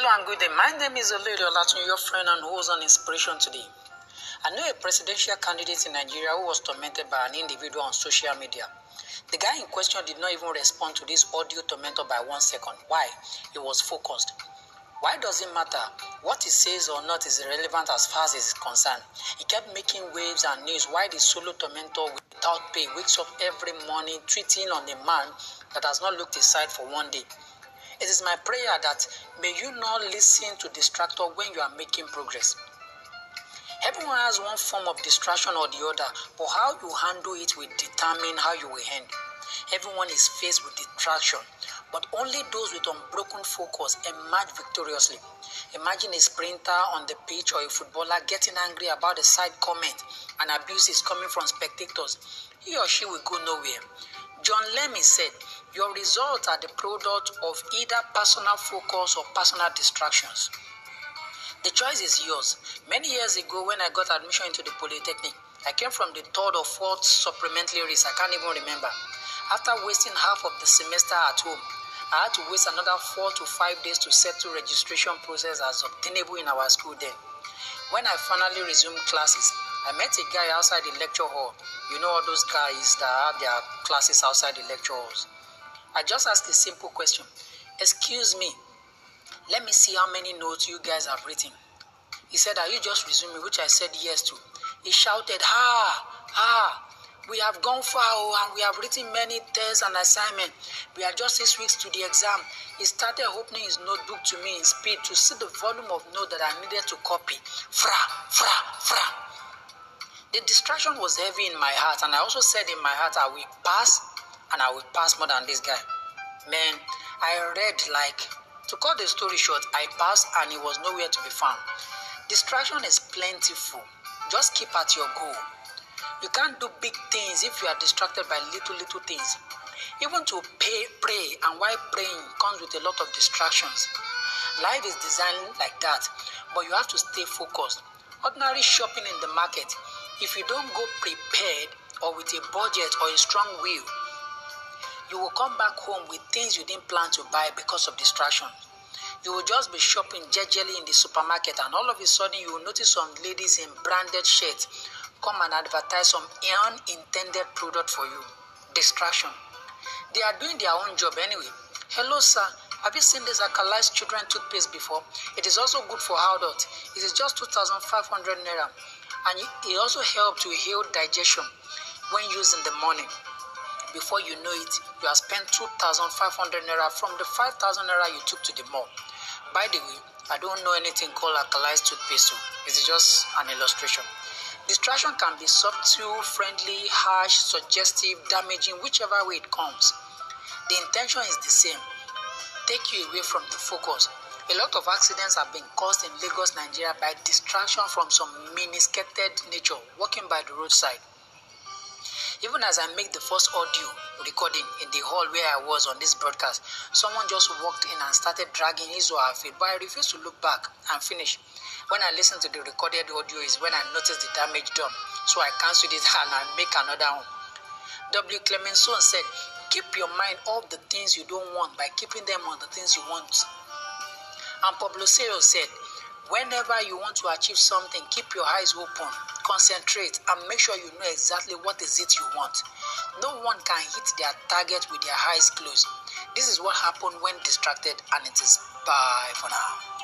Hello and good day. My name is Olori Olatun, your friend and host on Inspiration Today. I know a presidential candidate in Nigeria who was tormented by an individual on social media. The guy in question did not even respond to this audio tormentor by one second. Why? He was focused. Why does it matter? What he says or not is irrelevant as far as is concerned. He kept making waves and news while the solo tormentor without pay wakes up every morning tweeting on a man that has not looked aside for one day. It is my prayer that may you not listen to distractor when you are making progress. Everyone has one form of distraction or the other, but how you handle it will determine how you will end. Everyone is faced with distraction, but only those with unbroken focus emerge victoriously. Imagine a sprinter on the pitch or a footballer getting angry about a side comment and abuse is coming from spectators. He or she will go nowhere. John Lemmy said, Your results are the product of either personal focus or personal distractions. The choice is yours. Many years ago, when I got admission into the Polytechnic, I came from the third or fourth supplementary race, I can't even remember. After wasting half of the semester at home, I had to waste another four to five days to settle registration process as obtainable in our school then. When I finally resumed classes, I met a guy outside the lecture hall. You know all those guys that have their classes outside the lecture halls. I just asked a simple question. Excuse me, let me see how many notes you guys have written. He said, Are you just resuming? Which I said yes to. He shouted, Ha! Ha! We have gone far oh, and we have written many tests and assignments. We are just six weeks to the exam. He started opening his notebook to me in speed to see the volume of notes that I needed to copy. Fra, fra, fra. The distraction was heavy in my heart, and I also said in my heart, I will pass and I will pass more than this guy. Man, I read like to cut the story short, I passed and he was nowhere to be found. Distraction is plentiful. Just keep at your goal. You can't do big things if you are distracted by little, little things. Even to pay, pray and while praying comes with a lot of distractions. Life is designed like that, but you have to stay focused. Ordinary shopping in the market, if you don't go prepared or with a budget or a strong will, you will come back home with things you didn't plan to buy because of distraction. You will just be shopping gingerly in the supermarket, and all of a sudden, you will notice some ladies in branded shirts come and advertise some unintended product for you. Distraction. They are doing their own job anyway. Hello, sir. Have you seen this alkalized children toothpaste before? It is also good for adults. It is just 2,500 naira, and it also helps to heal digestion when used in the morning before you know it, you have spent 2,500 naira from the 5,000 naira you took to the mall. By the way, I don't know anything called alkalized toothpaste. It's just an illustration. Distraction can be subtle, friendly, harsh, suggestive, damaging, whichever way it comes. The intention is the same take you away from the focus. A lot of accidents have been caused in Lagos, Nigeria by distraction from some mini-skirted nature walking by the roadside. Even as I make the first audio recording in the hall where I was on this broadcast, someone just walked in and started dragging his or her feet, but I refused to look back and finish. When I listened to the recorded audio is when I noticed the damage done, so I cancelled it and I make another one. W. Clement Stone said, Keep your mind off the things you don't want by keeping them on the things you want. And Pablo Serro said, Whenever you want to achieve something, keep your eyes open, concentrate, and make sure you know exactly what is it you want. No one can hit their target with their eyes closed. This is what happened when distracted, and it is bye for now.